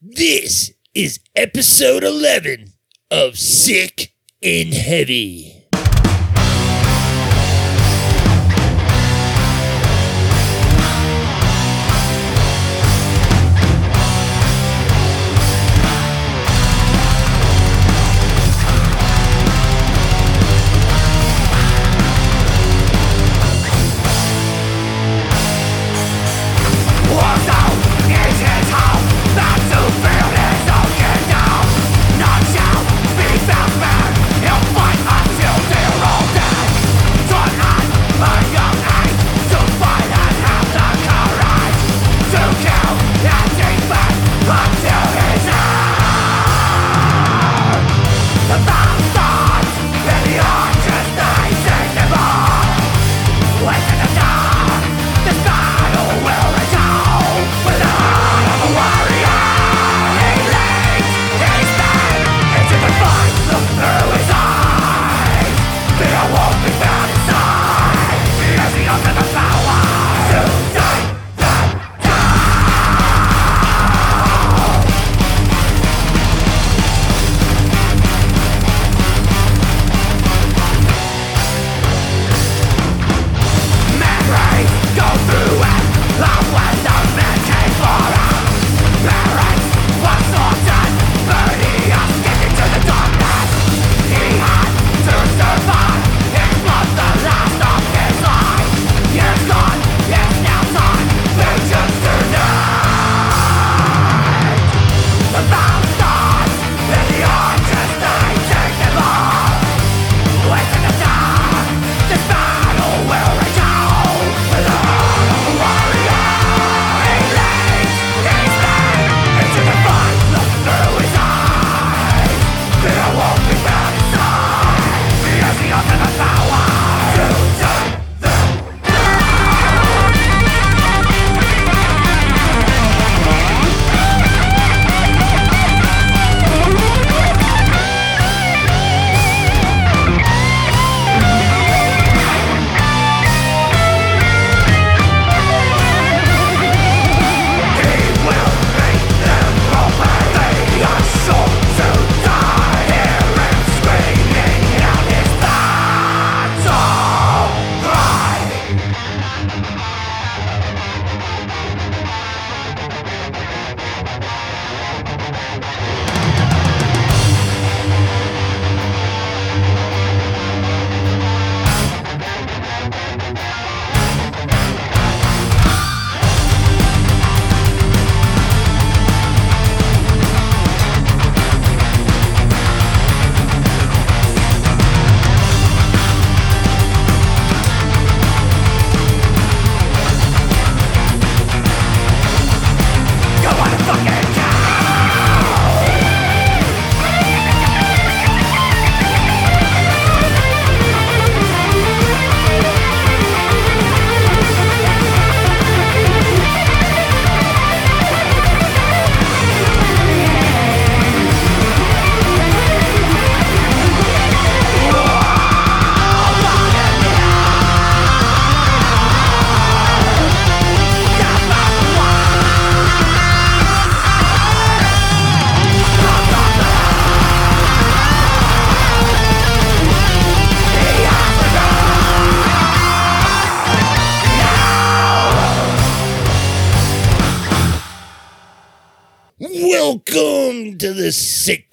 This is episode 11 of Sick and Heavy.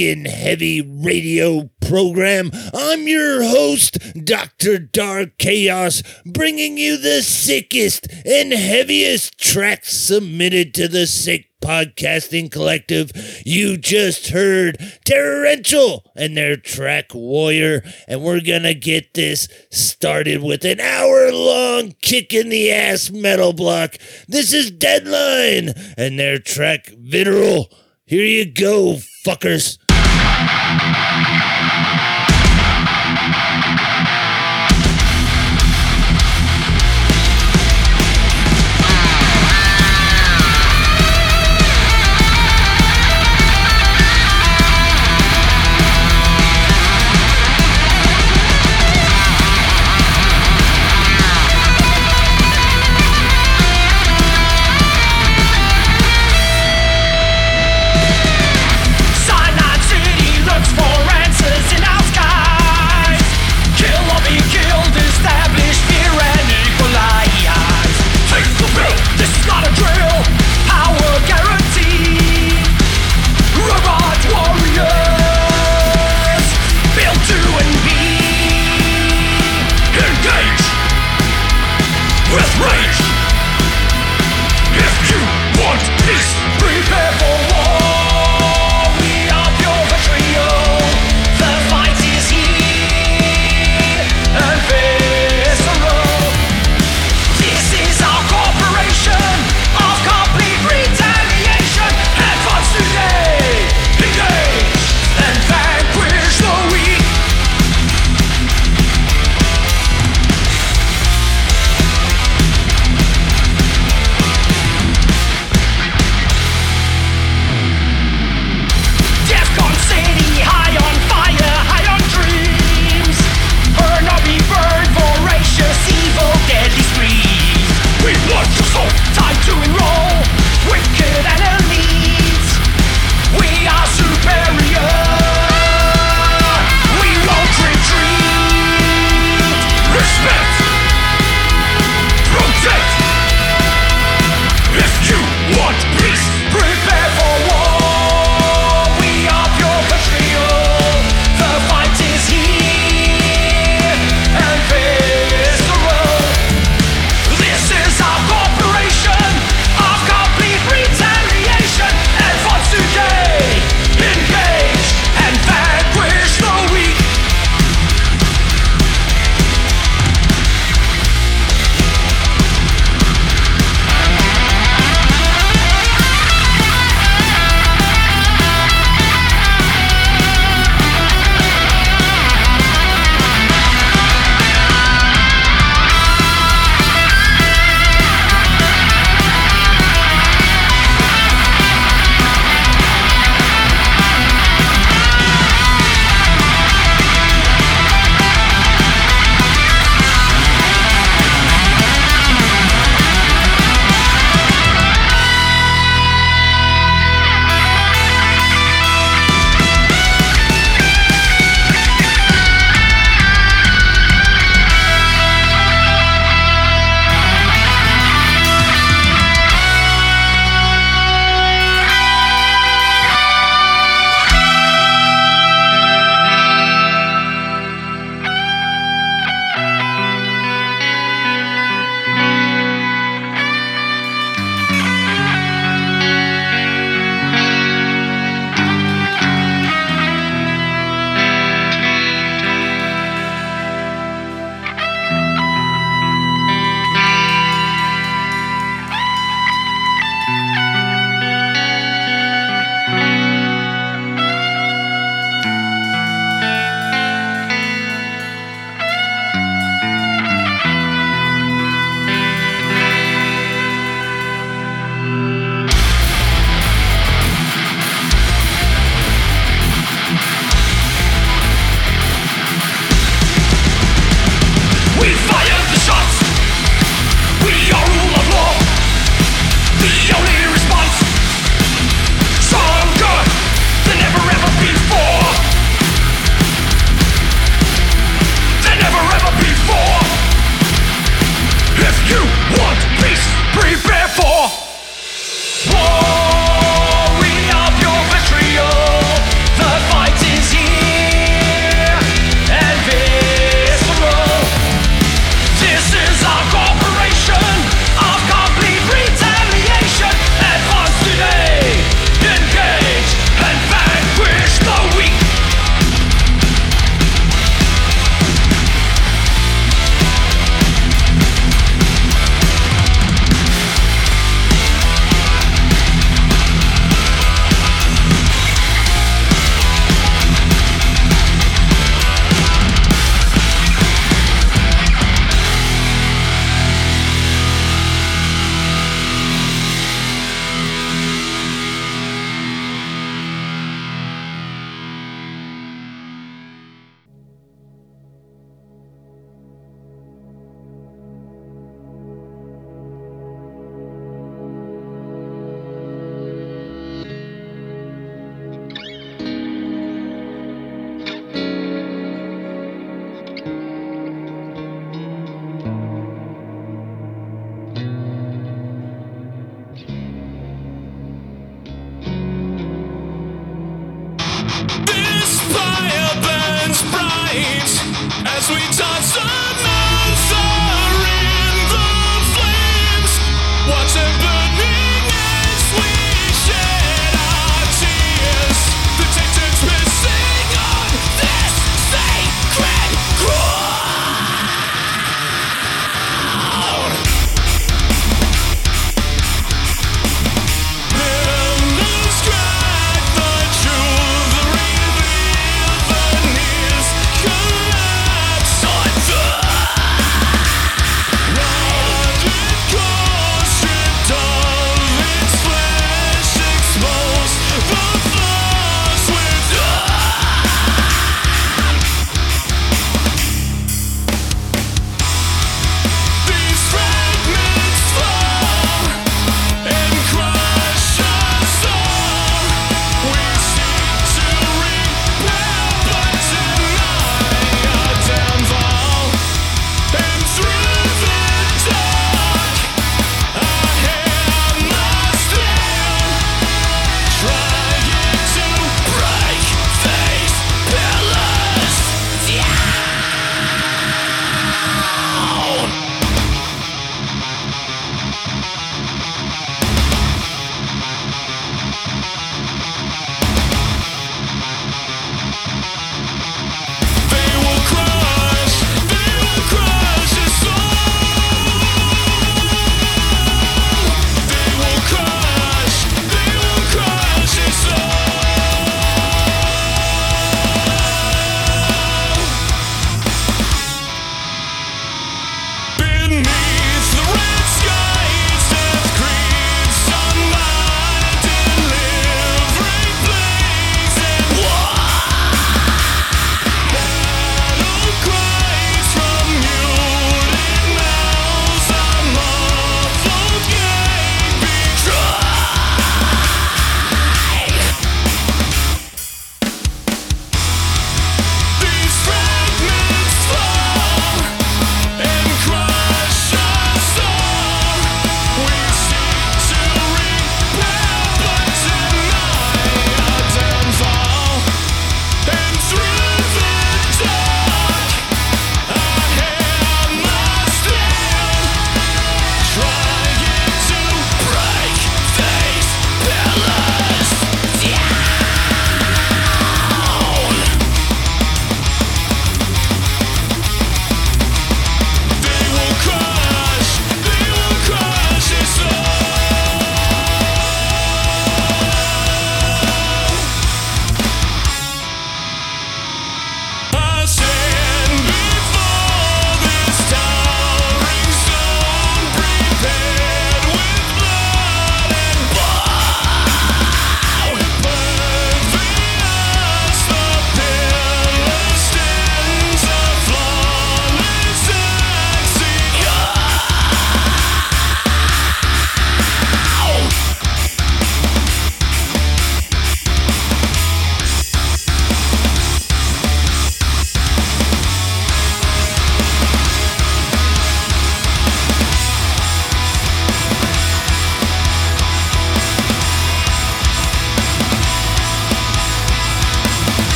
Heavy Radio program. I'm your host, Dr. Dark Chaos, bringing you the sickest and heaviest tracks submitted to the Sick Podcasting Collective. You just heard Terrorential and their track Warrior, and we're gonna get this started with an hour long kick in the ass metal block. This is Deadline and their track Vitriol. Here you go, fuckers.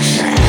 Session.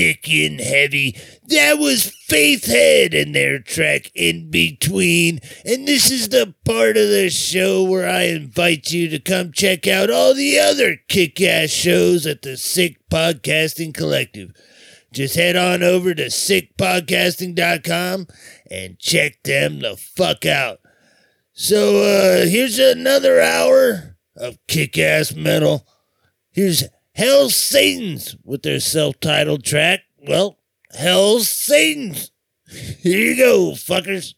Sick and heavy. That was Faith Head and their track in between. And this is the part of the show where I invite you to come check out all the other kick ass shows at the Sick Podcasting Collective. Just head on over to sickpodcasting.com and check them the fuck out. So uh here's another hour of kick ass metal. Here's Hell's Satans with their self titled track. Well, Hell's Satans. Here you go, fuckers.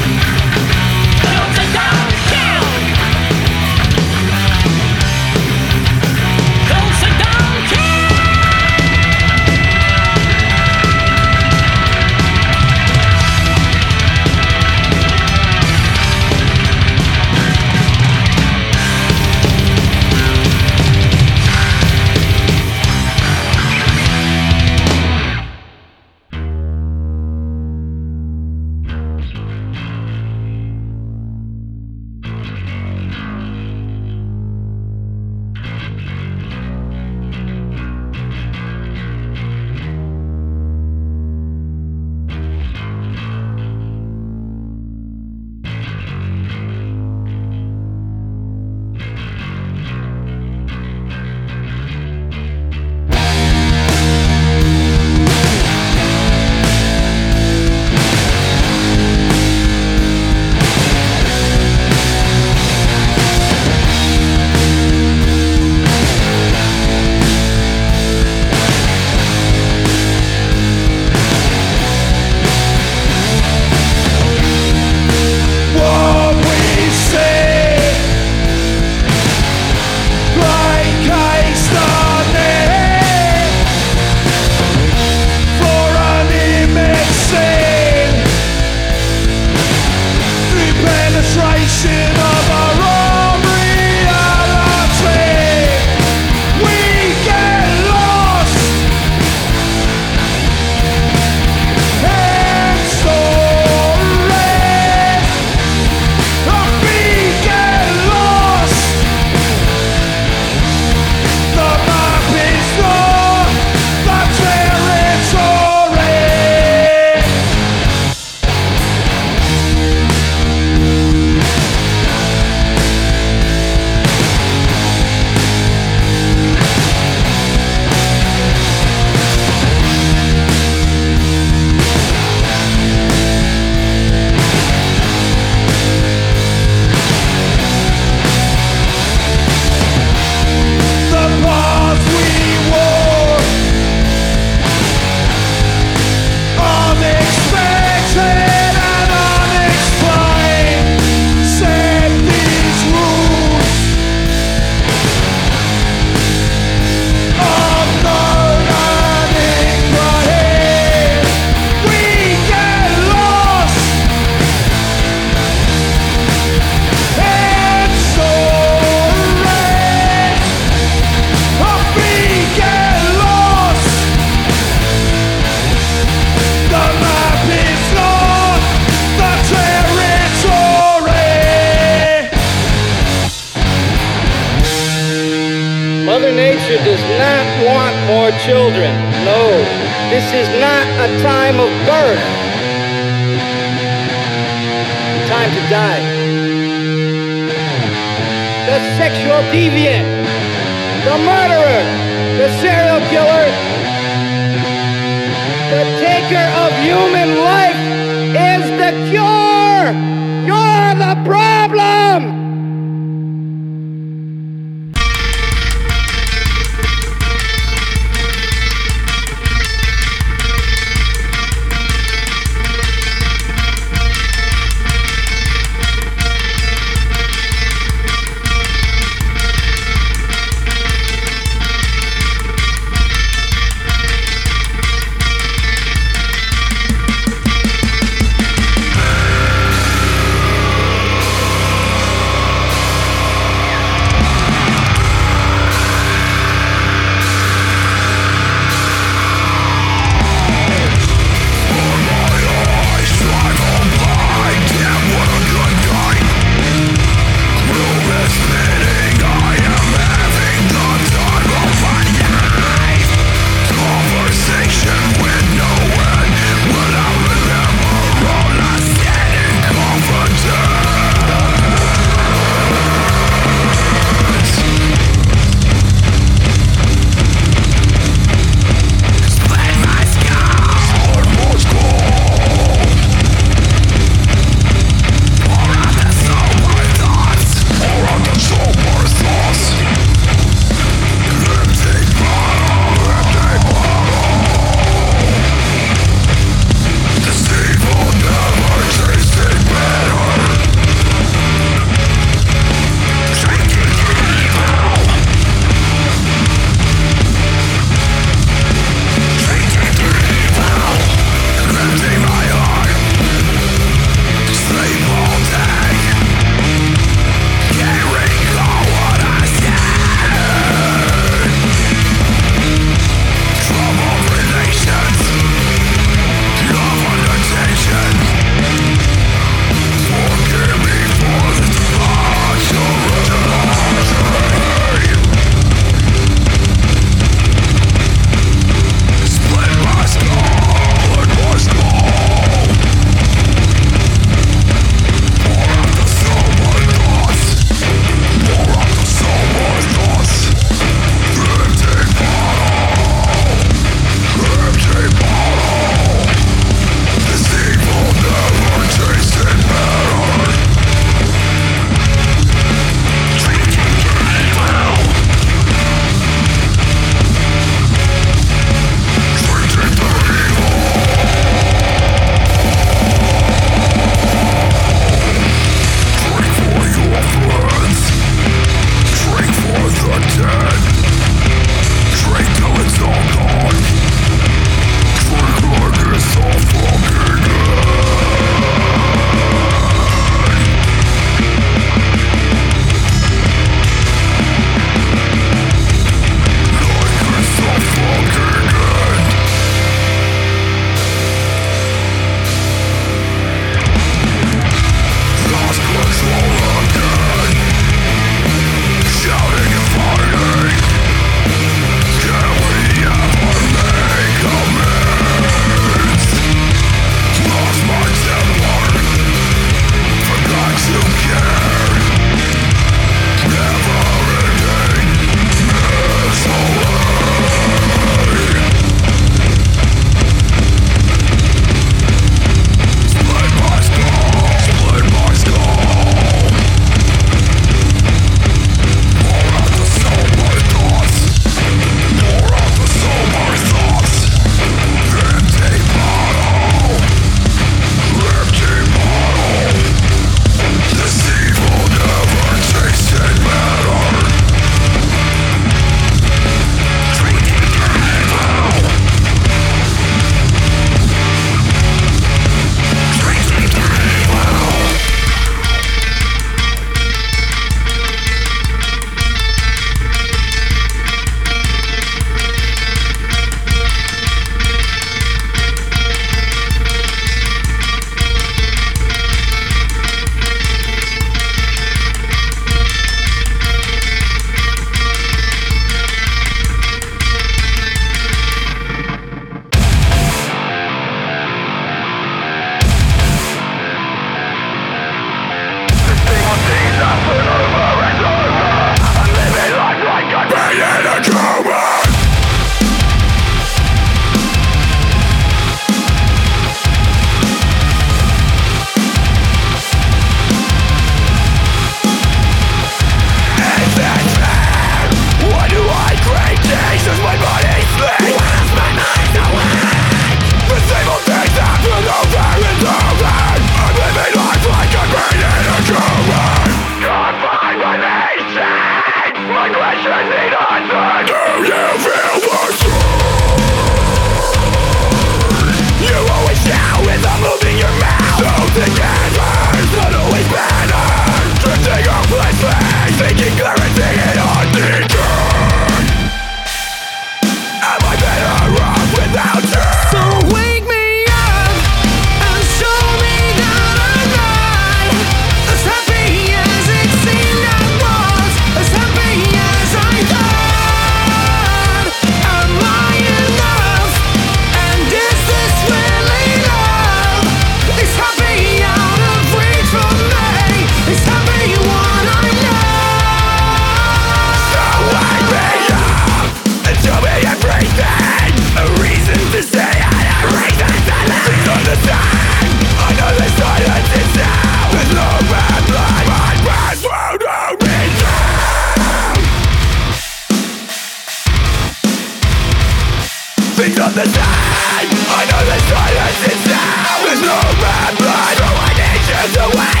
away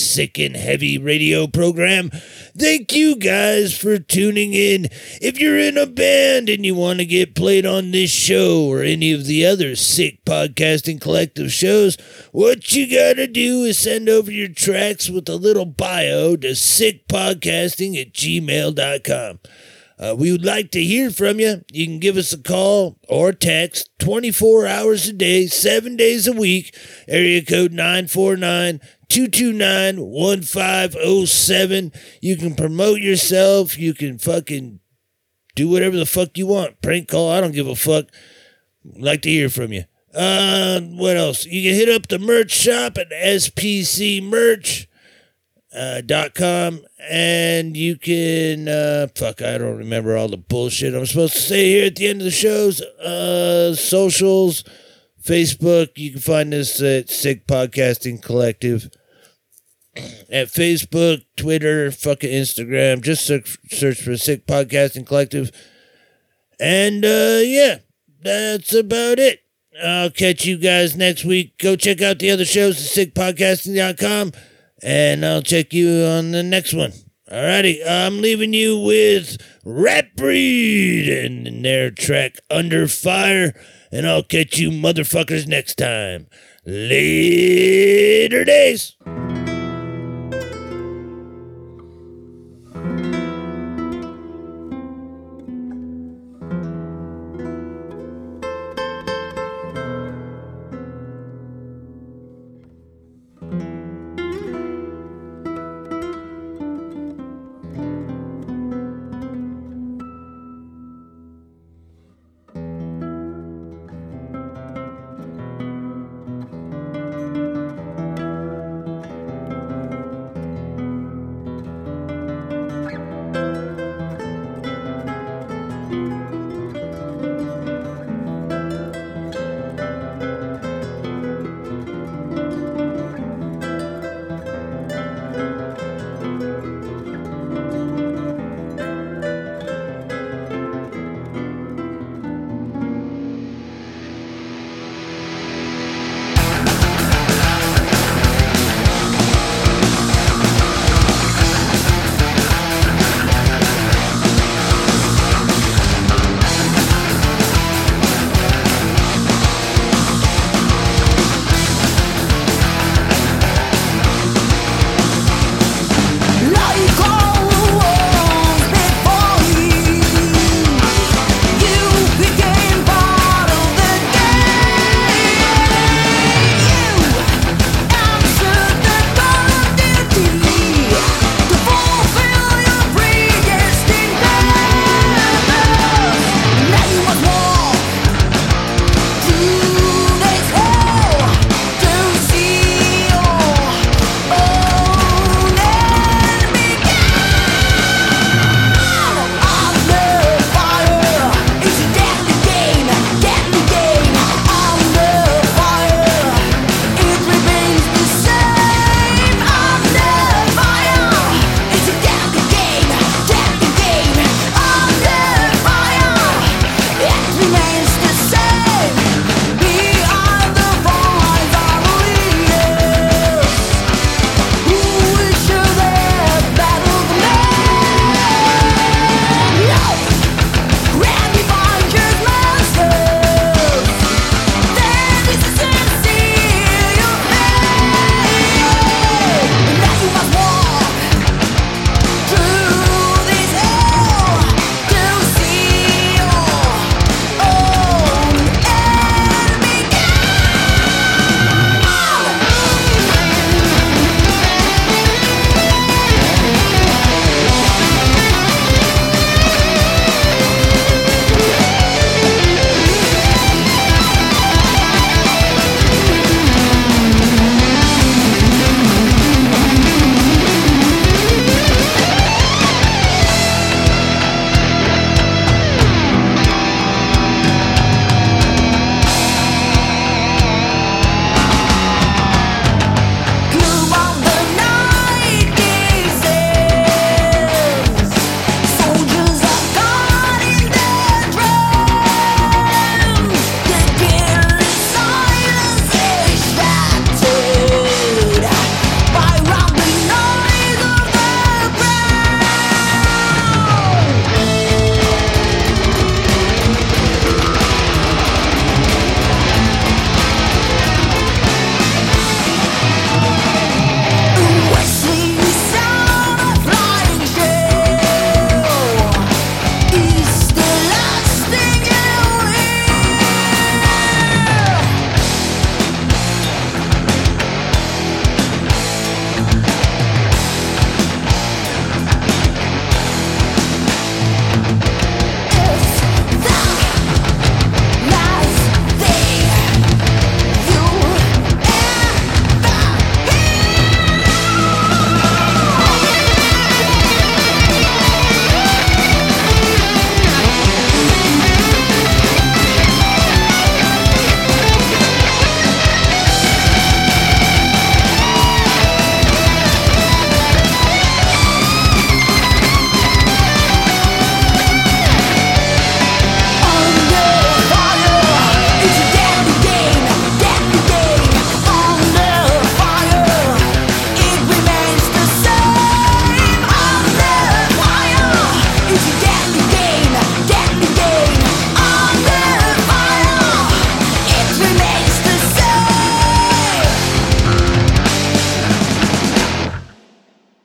Sick and Heavy radio program. Thank you guys for tuning in. If you're in a band and you want to get played on this show or any of the other Sick Podcasting Collective shows, what you gotta do is send over your tracks with a little bio to sickpodcasting at gmail.com. Uh, we would like to hear from you. You can give us a call or text 24 hours a day, seven days a week, area code 949 229 1507. You can promote yourself. You can fucking do whatever the fuck you want. Prank call. I don't give a fuck. Like to hear from you. Uh, what else? You can hit up the merch shop at SPC Merch uh, and you can uh fuck i don't remember all the bullshit i'm supposed to say here at the end of the shows uh socials facebook you can find us at sick podcasting collective at facebook twitter fucking instagram just search, search for sick podcasting collective and uh yeah that's about it i'll catch you guys next week go check out the other shows at sickpodcasting.com and I'll check you on the next one. Alrighty, I'm leaving you with Ratbreed and their track Under Fire, and I'll catch you motherfuckers next time. Later days.